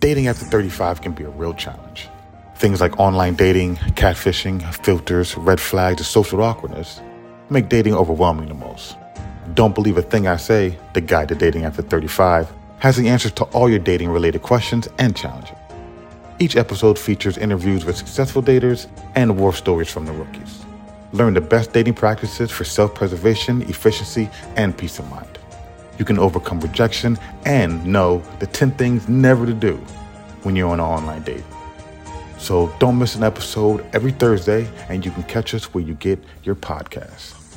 dating after 35 can be a real challenge. Things like online dating, catfishing, filters, red flags, and social awkwardness make dating overwhelming the most. Don't believe a thing I say, the guide to dating after 35 has the answers to all your dating related questions and challenges. Each episode features interviews with successful daters and war stories from the rookies. Learn the best dating practices for self preservation, efficiency, and peace of mind. You can overcome rejection and know the 10 things never to do when you're on an online date. So don't miss an episode every Thursday, and you can catch us where you get your podcasts.